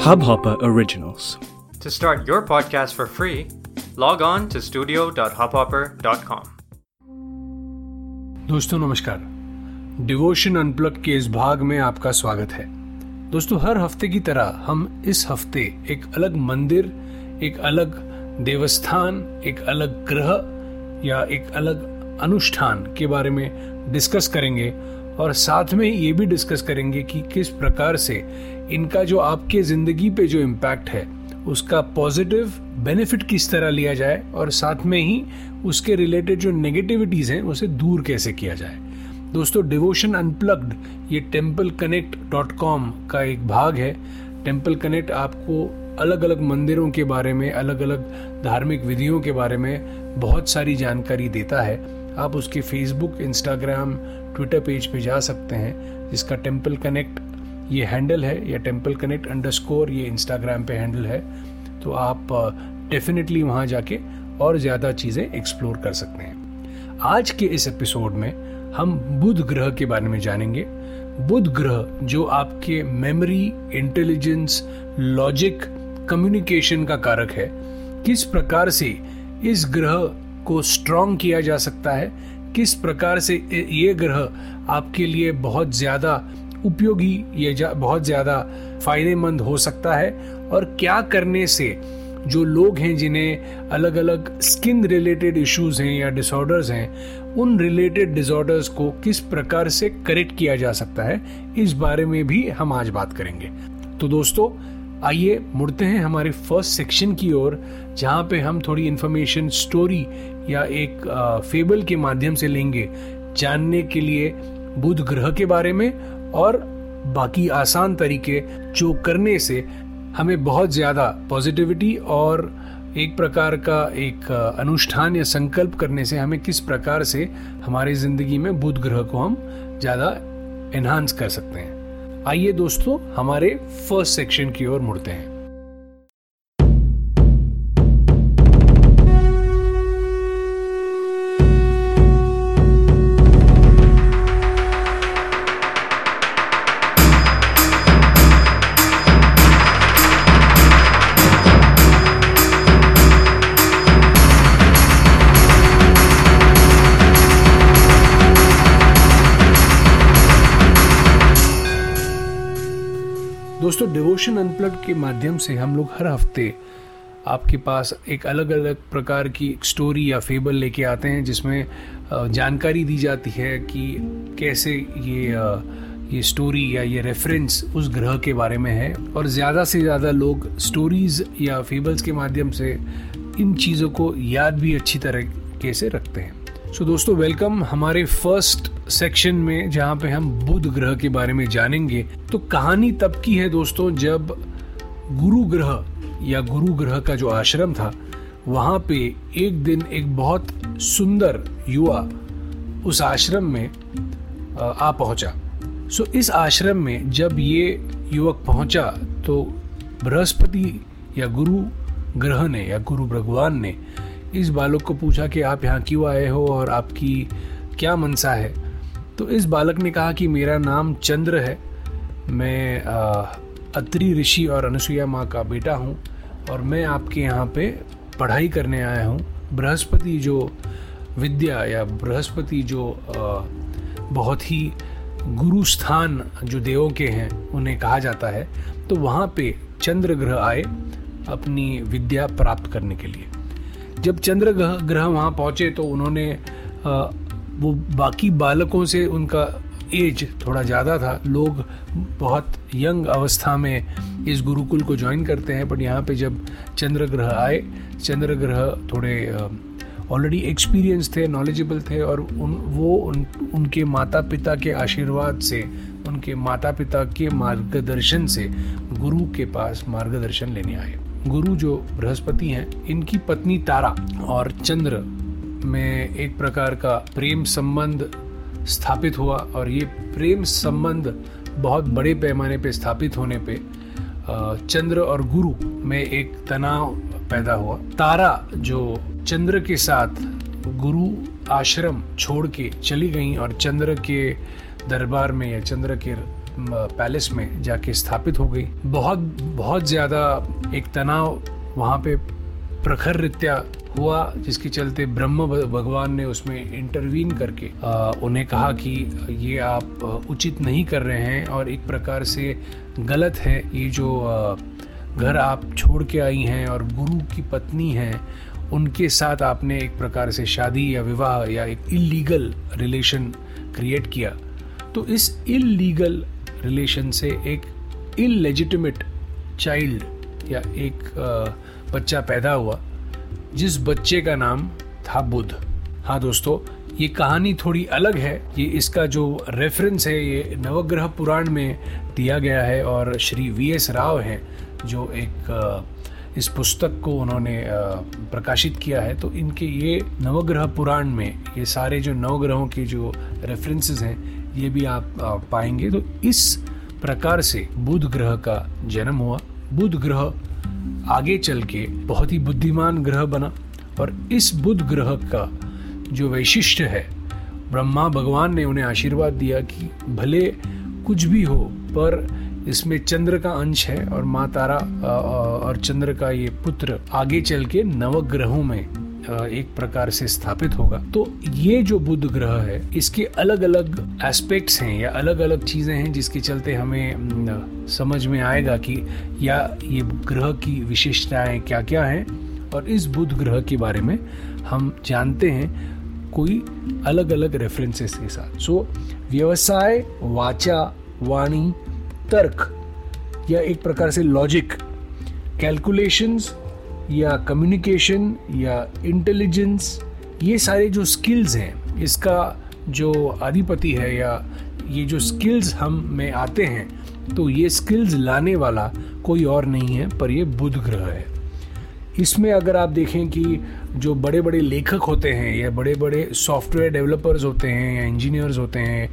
Hubhopper Originals. To start your podcast for free, log on to studio.hubhopper.com. दोस्तों नमस्कार devotion unplug के इस भाग में आपका स्वागत है दोस्तों हर हफ़्ते की तरह हम इस हफ़्ते एक अलग मंदिर एक अलग देवस्थान एक अलग ग्रह या एक अलग अनुष्ठान के बारे में डिस्कस करेंगे और साथ में ये भी डिस्कस करेंगे कि किस प्रकार से इनका जो आपके ज़िंदगी पे जो इम्पैक्ट है, उसका पॉजिटिव बेनिफिट किस तरह लिया जाए और साथ में ही उसके रिलेटेड जो नेगेटिविटीज हैं, उसे दूर कैसे किया जाए। दोस्तों डिवोशन अनप्लग्ड ये टेंपल कनेक्ट डॉट कॉम का एक भाग है। टेंपल कनेक्ट आपको अलग अलग मंदिरों के बारे में अलग अलग धार्मिक विधियों के बारे में बहुत सारी जानकारी देता है। आप उसके फेसबुक इंस्टाग्राम ट्विटर पेज पे जा सकते हैं, जिसका टेंपल कनेक्ट ये हैंडल है, या टेंपल कनेक्ट अंडर ये इंस्टाग्राम पे हैंडल है तो आप डेफिनेटली वहाँ जाके और ज़्यादा चीज़ें एक्सप्लोर कर सकते हैं। आज के इस एपिसोड में हम बुध ग्रह के बारे में जानेंगे। बुध ग्रह, जो आपके मेमोरी इंटेलिजेंस लॉजिक कम्युनिकेशन का कारक है, किस प्रकार से इस ग्रह को स्ट्रॉन्ग किया जा सकता है किस प्रकार से ये ग्रह आपके लिए बहुत ज़्यादा उपयोगी, ये बहुत ज़्यादा फ़ायदेमंद हो सकता है? और क्या करने से जो लोग हैं जिन्हें अलग अलग स्किन रिलेटेड इश्यूज़ हैं या डिसऑर्डर्स हैं, उन रिलेटेड डिसऑर्डर्स को किस प्रकार से करेक्ट किया जा सकता है? इस बारे में भी हम आज बात करेंगे। तो दोस्तों, आइए मुड़ते हैं हमारे फ़र्स्ट सेक्शन की ओर, जहाँ पे हम थोड़ी इन्फॉर्मेशन स्टोरी या एक फेबल के माध्यम से लेंगे जानने के लिए बुध ग्रह के बारे में और बाकी आसान तरीके जो करने से हमें बहुत ज़्यादा पॉजिटिविटी और एक प्रकार का एक अनुष्ठान या संकल्प करने से हमें किस प्रकार से हमारी ज़िंदगी में बुध ग्रह को हम ज़्यादा एनहांस कर सकते हैं। आइए दोस्तों, हमारे फ़र्स्ट सेक्शन की ओर मुड़ते हैं। दोस्तों डिवोशन अनप्लग के माध्यम से हम लोग हर हफ़्ते आपके पास एक अलग अलग प्रकार की स्टोरी या फेबल लेके आते हैं, जिसमें जानकारी दी जाती है कि कैसे ये ये स्टोरी या ये रेफरेंस उस ग्रह के बारे में है। और ज़्यादा से ज़्यादा लोग स्टोरीज या फेबल्स के माध्यम से इन चीज़ों को याद भी अच्छी तरह कैसे रखते हैं। सो so, दोस्तों वेलकम हमारे फ़र्स्ट सेक्शन में जहाँ पे हम बुध ग्रह के बारे में जानेंगे। तो कहानी तब की है दोस्तों जब गुरु ग्रह या गुरु ग्रह का जो आश्रम था वहाँ पे एक दिन एक बहुत सुंदर युवा उस आश्रम में आ पहुँचा। सो इस आश्रम में जब ये युवक पहुँचा तो बृहस्पति या गुरु ग्रह ने या गुरु भगवान ने इस बालक को पूछा कि आप यहाँ क्यों आए हो और आपकी क्या मनसा है? तो इस बालक ने कहा कि मेरा नाम चंद्र है। मैं अत्रि ऋषि और अनुसुईया माँ का बेटा हूँ और मैं आपके यहाँ पे पढ़ाई करने आया हूँ। बृहस्पति जो विद्या या बृहस्पति जो बहुत ही गुरु स्थान जो देवों के हैं, उन्हें कहा जाता है। तो वहाँ पे चंद्र ग्रह आए अपनी विद्या प्राप्त करने के लिए। जब चंद्र ग्रह वहाँ पहुँचे तो उन्होंने वो बाकी बालकों से उनका एज थोड़ा ज़्यादा था। लोग बहुत यंग अवस्था में इस गुरुकुल को ज्वाइन करते हैं बट यहाँ पे जब चंद्र ग्रह आए चंद्र ग्रह थोड़े ऑलरेडी एक्सपीरियंस थे नॉलेजेबल थे और उन वो उन, उनके माता पिता के आशीर्वाद से उनके माता पिता के मार्गदर्शन से गुरु के पास मार्गदर्शन लेने आए। गुरु जो बृहस्पति हैं, इनकी पत्नी तारा और चंद्र में एक प्रकार का प्रेम संबंध स्थापित हुआ और ये प्रेम संबंध बहुत बड़े पैमाने पे स्थापित होने पे चंद्र और गुरु में एक तनाव पैदा हुआ। तारा जो चंद्र के साथ गुरु आश्रम छोड़ के चली गई और चंद्र के दरबार में या चंद्र के पैलेस में जाके स्थापित हो गई। बहुत बहुत ज़्यादा एक तनाव वहाँ पे प्रखर रित्या हुआ जिसके चलते ब्रह्म भगवान ने उसमें इंटरवीन करके आ, उन्हें कहा कि ये आप उचित नहीं कर रहे हैं और एक प्रकार से गलत है ये जो घर आप छोड़ के आई हैं और गुरु की पत्नी हैं उनके साथ आपने एक प्रकार से शादी या विवाह या एक इलीगल रिलेशन क्रिएट किया। तो इस इलीगल रिलेशन से एक इलेजिटिमेट चाइल्ड या एक बच्चा पैदा हुआ, जिस बच्चे का नाम था बुद्ध। हाँ दोस्तों, ये कहानी थोड़ी अलग है। ये इसका जो रेफरेंस है, ये नवग्रह पुराण में दिया गया है और श्री वी एस राव हैं, जो एक इस पुस्तक को उन्होंने प्रकाशित किया है। तो इनके ये नवग्रह पुराण में, ये सारे जो नवग्रहों के जो रेफरेंसेस हैं ये भी आप पाएँगे। तो इस प्रकार से बुध ग्रह का जन्म हुआ। बुध ग्रह आगे चल के बहुत ही बुद्धिमान ग्रह बना और इस बुध ग्रह का जो वैशिष्ट है, ब्रह्मा भगवान ने उन्हें आशीर्वाद दिया कि भले कुछ भी हो, पर इसमें चंद्र का अंश है और माँ तारा और चंद्र का ये पुत्र आगे चल के नवग्रहों में एक प्रकार से स्थापित होगा। तो ये जो बुध ग्रह है, इसके अलग अलग एस्पेक्ट्स हैं या अलग अलग चीज़ें हैं जिसके चलते हमें समझ में आएगा कि या ये ग्रह की विशेषताएँ क्या क्या हैं और इस बुध ग्रह के बारे में हम जानते हैं कोई अलग अलग रेफरेंसेस के साथ। सो व्यवसाय, वाचा, वाणी, तर्क या एक प्रकार से लॉजिक कैलकुलेशंस या कम्युनिकेशन या इंटेलिजेंस ये सारे जो स्किल्स हैं, इसका जो अधिपति है या ये जो स्किल्स हम में आते हैं तो ये स्किल्स लाने वाला कोई और नहीं है, पर ये बुध ग्रह है। इसमें अगर आप देखें कि जो बड़े बड़े लेखक होते हैं या बड़े बड़े सॉफ्टवेयर डेवलपर्स होते हैं या इंजीनियर्स होते हैं,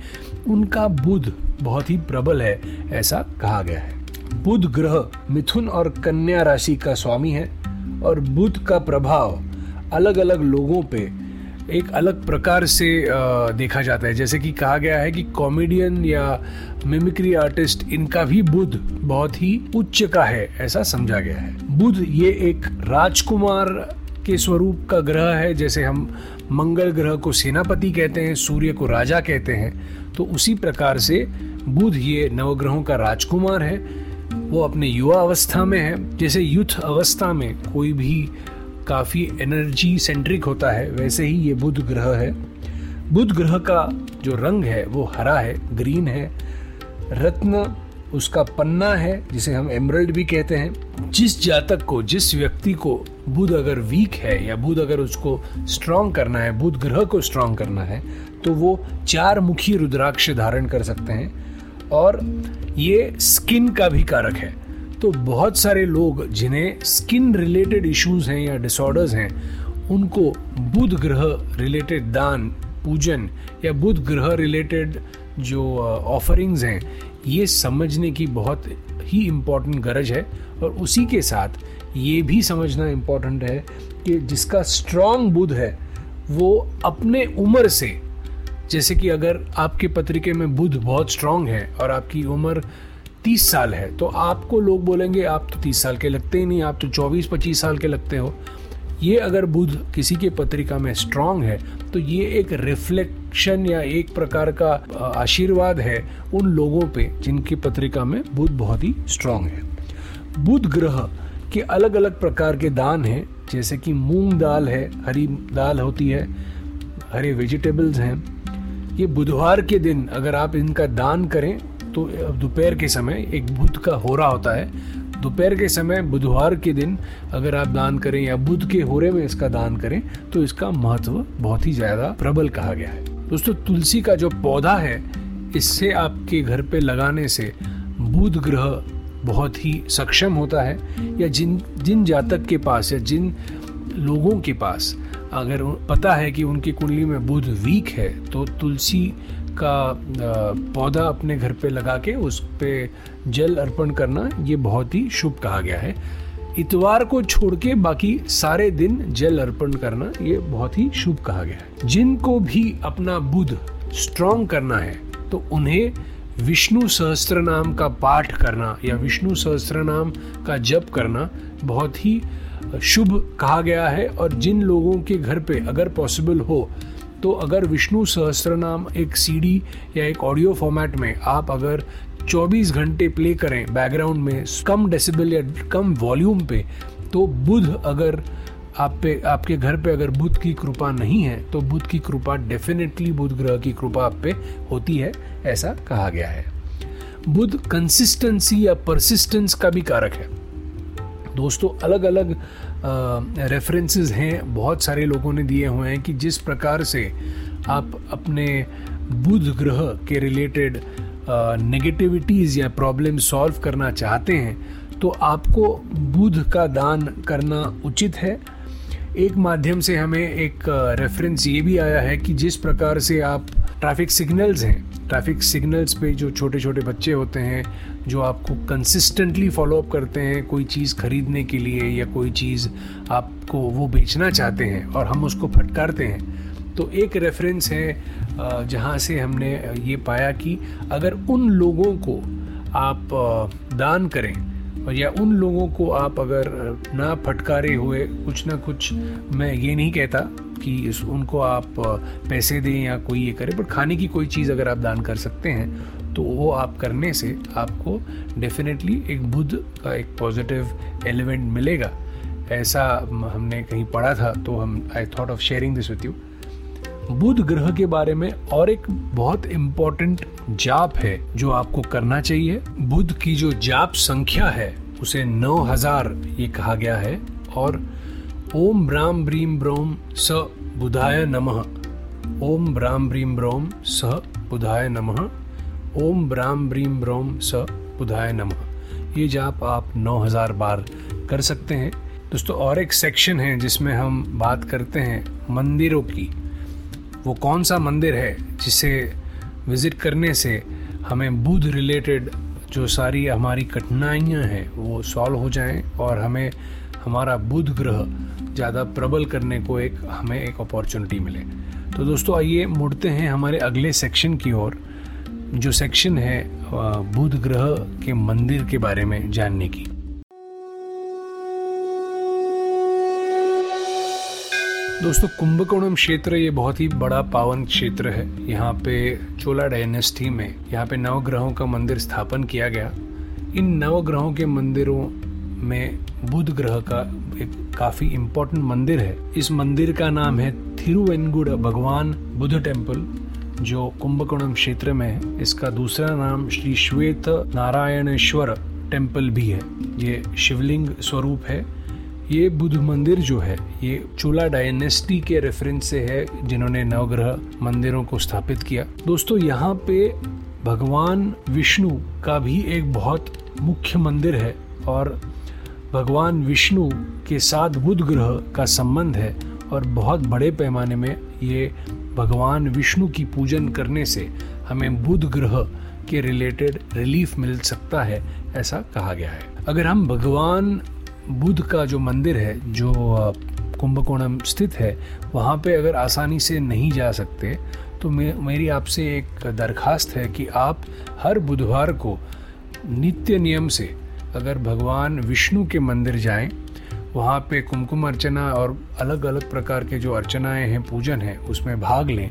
उनका बुध बहुत ही प्रबल है, ऐसा कहा गया है। बुध ग्रह मिथुन और कन्या राशि का स्वामी है और बुध का प्रभाव अलग अलग लोगों पे एक अलग प्रकार से देखा जाता है। जैसे कि कहा गया है कि कॉमेडियन या मिमिक्री आर्टिस्ट, इनका भी बुध बहुत ही उच्च का है, ऐसा समझा गया है। बुध ये एक राजकुमार के स्वरूप का ग्रह है, जैसे हम मंगल ग्रह को सेनापति कहते हैं, सूर्य को राजा कहते हैं तो उसी प्रकार से बुध ये नवग्रहों का राजकुमार है। वो अपने युवा अवस्था में है। जैसे युथ अवस्था में कोई भी काफ़ी एनर्जी सेंट्रिक होता है, वैसे ही ये बुध ग्रह है। बुध ग्रह का जो रंग है, वो हरा है ग्रीन है। रत्न उसका पन्ना है, जिसे हम एमरल्ड भी कहते हैं। जिस जातक को, जिस व्यक्ति को बुध अगर वीक है या बुध अगर उसको स्ट्रांग करना है, बुध ग्रह को स्ट्रांग करना है तो वो चार मुखी रुद्राक्ष धारण कर सकते हैं। और ये स्किन का भी कारक है। तो बहुत सारे लोग जिन्हें स्किन रिलेटेड इश्यूज़ हैं या डिसऑर्डर्स हैं, उनको बुध ग्रह रिलेटेड दान, पूजन या बुध ग्रह रिलेटेड जो ऑफरिंग्स हैं, ये समझने की बहुत ही इम्पोर्टेंट गरज है। और उसी के साथ ये भी समझना इम्पोर्टेंट है कि जिसका स्ट्रॉन्ग बुध है, वो अपने उम्र से जैसे कि अगर आपके पत्रिके में बुध बहुत स्ट्रांग है और आपकी उम्र तीस साल है तो आपको लोग बोलेंगे, आप तो तीस साल के लगते ही नहीं, आप तो चौबीस पच्चीस साल के लगते हो। ये अगर बुध किसी के पत्रिका में स्ट्रांग है तो ये एक रिफ्लेक्शन या एक प्रकार का आशीर्वाद है उन लोगों पे जिनकी पत्रिका में बुध बहुत ही स्ट्रांग है। बुध ग्रह के अलग अलग प्रकार के दान हैं, जैसे कि मूंग दाल है, हरी दाल होती है, हरे वेजिटेबल्स हैं ये बुधवार के दिन अगर आप इनका दान करें तो दोपहर के समय एक बुध का हो रहा होता है। दोपहर के समय बुधवार के दिन अगर आप दान करें या बुध के होरे में इसका दान करें तो इसका महत्व बहुत ही ज़्यादा प्रबल कहा गया है। दोस्तों, तुलसी का जो पौधा है, इससे आपके घर पे लगाने से बुध ग्रह बहुत ही सक्षम होता है। या जिन जिन जातक के पास या जिन लोगों के पास अगर पता है कि उनकी कुंडली में बुध वीक है तो तुलसी का पौधा अपने घर पे लगा के उस पे जल अर्पण करना ये बहुत ही शुभ कहा गया है। इतवार को छोड़ के बाकी सारे दिन जल अर्पण करना ये बहुत ही शुभ कहा गया है। जिनको भी अपना बुध स्ट्रॉन्ग करना है तो उन्हें विष्णु सहस्त्र नाम का पाठ करना या विष्णु सहस्त्र नाम का जप करना बहुत ही शुभ कहा गया है और जिन लोगों के घर पे अगर पॉसिबल हो तो अगर विष्णु सहस्त्र नाम एक सीडी या एक ऑडियो फॉर्मेट में आप अगर 24 घंटे प्ले करें बैकग्राउंड में कम डेसिबल या कम वॉल्यूम पे तो बुध अगर आप पे, आपके घर पे अगर बुध की कृपा नहीं है तो बुध की कृपा डेफिनेटली बुध ग्रह की कृपा आप पे होती है, ऐसा कहा गया है। बुध कंसिस्टेंसी या परसिस्टेंस का भी कारक है। दोस्तों अलग अलग रेफरेंसेस हैं। बहुत सारे लोगों ने दिए हुए हैं कि जिस प्रकार से आप अपने बुध ग्रह के रिलेटेड नेगेटिविटीज़ या प्रॉब्लम सॉल्व करना चाहते हैं तो आपको बुध का दान करना उचित है। एक माध्यम से हमें एक रेफरेंस ये भी आया है कि जिस प्रकार से आप ट्रैफ़िक सिग्नल्स हैं ट्रैफ़िक सिग्नल्स पे जो छोटे छोटे बच्चे होते हैं, जो आपको कंसिस्टेंटली फॉलो अप करते हैं कोई चीज़ खरीदने के लिए या कोई चीज़ आपको वो बेचना चाहते हैं और हम उसको फटकारते हैं। तो एक रेफरेंस है जहाँ से हमने ये पाया कि अगर उन लोगों को आप दान करें या उन लोगों को आप अगर ना फटकारे हुए, कुछ ना कुछ, मैं ये नहीं कहता कि इस, उनको आप पैसे दें या कोई ये करें पर खाने की कोई चीज़ अगर आप दान कर सकते हैं तो वो आप करने से आपको डेफिनेटली एक बुद्ध का एक पॉजिटिव एलिमेंट मिलेगा। ऐसा हमने कहीं पढ़ा था तो हम I thought of sharing this with you Budh ग्रह के बारे में और एक बहुत इम्पोर्टेंट जाप है जो आपको करना चाहिए। बुध की जो जाप संख्या है, उसे नौ हज़ार ये कहा गया है और ओम ब्राम ब्रीम ब्रोम स बुधाय नमः। ओम ब्राम ब्रीम ब्रोम स बुधाय नमः। ओम ब्राम ब्रीम ब्रोम स बुधाय नमः। ये जाप आप नौ हज़ार बार कर सकते हैं। दोस्तों, और एक सेक्शन है जिसमें हम बात करते हैं मंदिरों की। वो कौन सा मंदिर है जिसे विज़िट करने से हमें बुध रिलेटेड जो सारी हमारी कठिनाइयाँ हैं, वो सॉल्व हो जाएँ और हमें, हमारा बुध ग्रह ज़्यादा प्रबल करने को एक, हमें एक अपॉर्चुनिटी मिले। तो दोस्तों, आइए मुड़ते हैं हमारे अगले सेक्शन की ओर, जो सेक्शन है बुध ग्रह के मंदिर के बारे में जानने की। दोस्तों, कुंभकोणम क्षेत्र ये बहुत ही बड़ा पावन क्षेत्र है। यहाँ पे चोला डायनेस्टी में, यहाँ पे नवग्रहों का मंदिर स्थापन किया गया। इन नवग्रहों के मंदिरों में बुध ग्रह का एक काफ़ी इम्पोर्टेंट मंदिर है। इस मंदिर का नाम है थिरुवेनगुड़ भगवान बुद्ध टेंपल जो कुंभकोणम क्षेत्र में है। इसका दूसरा नाम श्री श्वेत नारायणेश्वर टेंपल भी है। ये शिवलिंग स्वरूप है। ये बुद्ध मंदिर जो है, ये चोला डायनेस्टी के रेफरेंस से है, जिन्होंने नवग्रह मंदिरों को स्थापित किया। दोस्तों, यहाँ पे भगवान विष्णु का भी एक बहुत मुख्य मंदिर है और भगवान विष्णु के साथ बुध ग्रह का संबंध है और बहुत बड़े पैमाने में ये भगवान विष्णु की पूजन करने से हमें बुध ग्रह के रिलेटेड रिलीफ मिल सकता है, ऐसा कहा गया है। अगर हम भगवान बुद्ध का जो मंदिर है जो कुंभकोणम स्थित है वहाँ पे अगर आसानी से नहीं जा सकते तो मे, मेरी आपसे एक दरखास्त है कि आप हर बुधवार को नित्य नियम से अगर भगवान विष्णु के मंदिर जाएँ वहाँ पे कुमकुम अर्चना और अलग अलग प्रकार के जो अर्चनाएँ हैं पूजन है उसमें भाग लें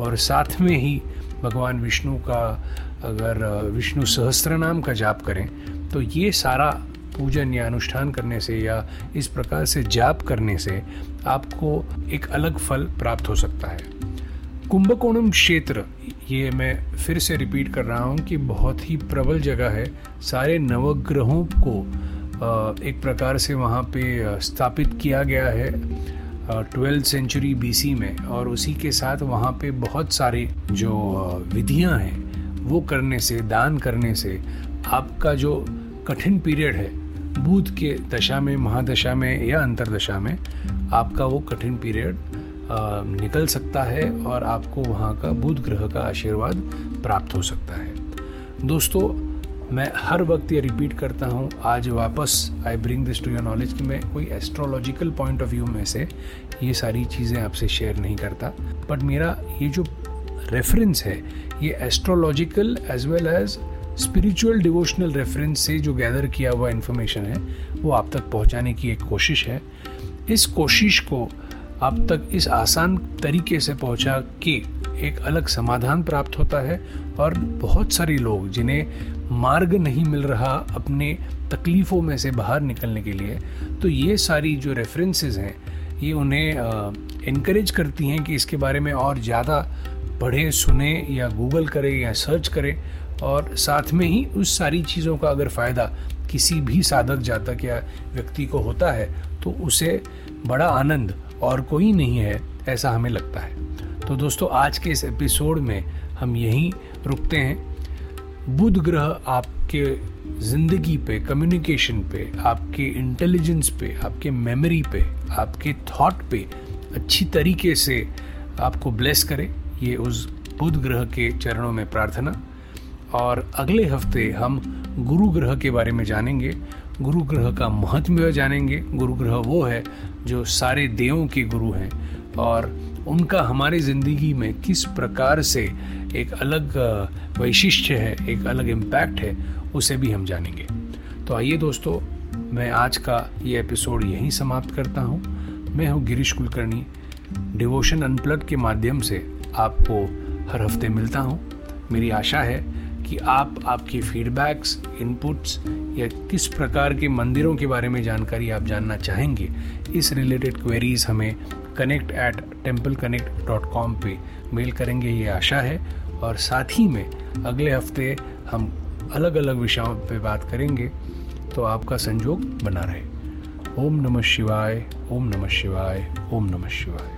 और साथ में ही भगवान विष्णु का अगर विष्णु सहस्त्र नाम का जाप करें तो ये सारा पूजन या अनुष्ठान करने से या इस प्रकार से जाप करने से आपको एक अलग फल प्राप्त हो सकता है। कुंभकोणम क्षेत्र, ये मैं फिर से रिपीट कर रहा हूँ कि बहुत ही प्रबल जगह है। सारे नवग्रहों को एक प्रकार से वहाँ पे स्थापित किया गया है ट्वेल्थ सेंचुरी बीसी में। और उसी के साथ वहाँ पे बहुत सारी जो विधियाँ हैं, वो करने से, दान करने से आपका जो कठिन पीरियड है बुध के दशा में, महादशा में या अंतरदशा में आपका वो कठिन पीरियड निकल सकता है और आपको वहाँ का बुध ग्रह का आशीर्वाद प्राप्त हो सकता है। दोस्तों, मैं हर वक्त ये रिपीट करता हूँ, आज वापस I bring this to your knowledge कि मैं कोई एस्ट्रोलॉजिकल पॉइंट ऑफ़ व्यू में से ये सारी चीज़ें आपसे शेयर नहीं करता। बट मेरा ये जो रेफरेंस है, ये astrological as well as spiritual devotional reference से जो गैदर किया हुआ इन्फॉर्मेशन है, वो आप तक पहुँचाने की एक कोशिश है। इस कोशिश को आप तक इस आसान तरीके से पहुँचा के एक अलग समाधान प्राप्त होता है और बहुत सारे लोग जिन्हें मार्ग नहीं मिल रहा अपने तकलीफ़ों में से बाहर निकलने के लिए तो ये सारी जो रेफरेंसेस हैं, ये उन्हें इनक्रेज करती हैं कि इसके बारे में और ज़्यादा पढ़े, सुने या गूगल करें या सर्च करें। और साथ में ही उस सारी चीज़ों का अगर फ़ायदा किसी भी साधक, जातक या व्यक्ति को होता है तो उसे बड़ा आनंद और कोई नहीं है ऐसा हमें लगता है। तो दोस्तों, आज के इस एपिसोड में हम यहीं रुकते हैं। बुध ग्रह आपके ज़िंदगी पे कम्युनिकेशन पे, आपके इंटेलिजेंस पे, आपके मेमोरी पे, आपके थॉट पे अच्छी तरीके से आपको ब्लेस करे। ये उस बुध ग्रह के चरणों में प्रार्थना। और अगले हफ़्ते हम गुरु ग्रह के बारे में जानेंगे। गुरु ग्रह का महत्व जानेंगे। गुरु ग्रह वो है जो सारे देवों के गुरु हैं और उनका हमारी ज़िंदगी में किस प्रकार से एक अलग वैशिष्ट्य है, एक अलग इम्पैक्ट है, उसे भी हम जानेंगे। तो आइए दोस्तों, मैं आज का ये एपिसोड यहीं समाप्त करता हूँ। मैं हूँ गिरीश कुलकर्णी। डिवोशन अनप्लग के माध्यम से आपको हर हफ़्ते मिलता हूँ। मेरी आशा है कि आप आपकी फीडबैक्स इनपुट्स या किस प्रकार के मंदिरों के बारे में जानकारी आप जानना चाहेंगे, इस रिलेटेड क्वेरीज हमें connect at temple connect dot com पर मेल करेंगे, ये आशा है। और साथ ही में अगले हफ़्ते हम अलग अलग विषयों पर बात करेंगे तो आपका संजोग बना रहे। ओम नमः शिवाय, ओम नमः शिवाय, ओम नमः शिवाय।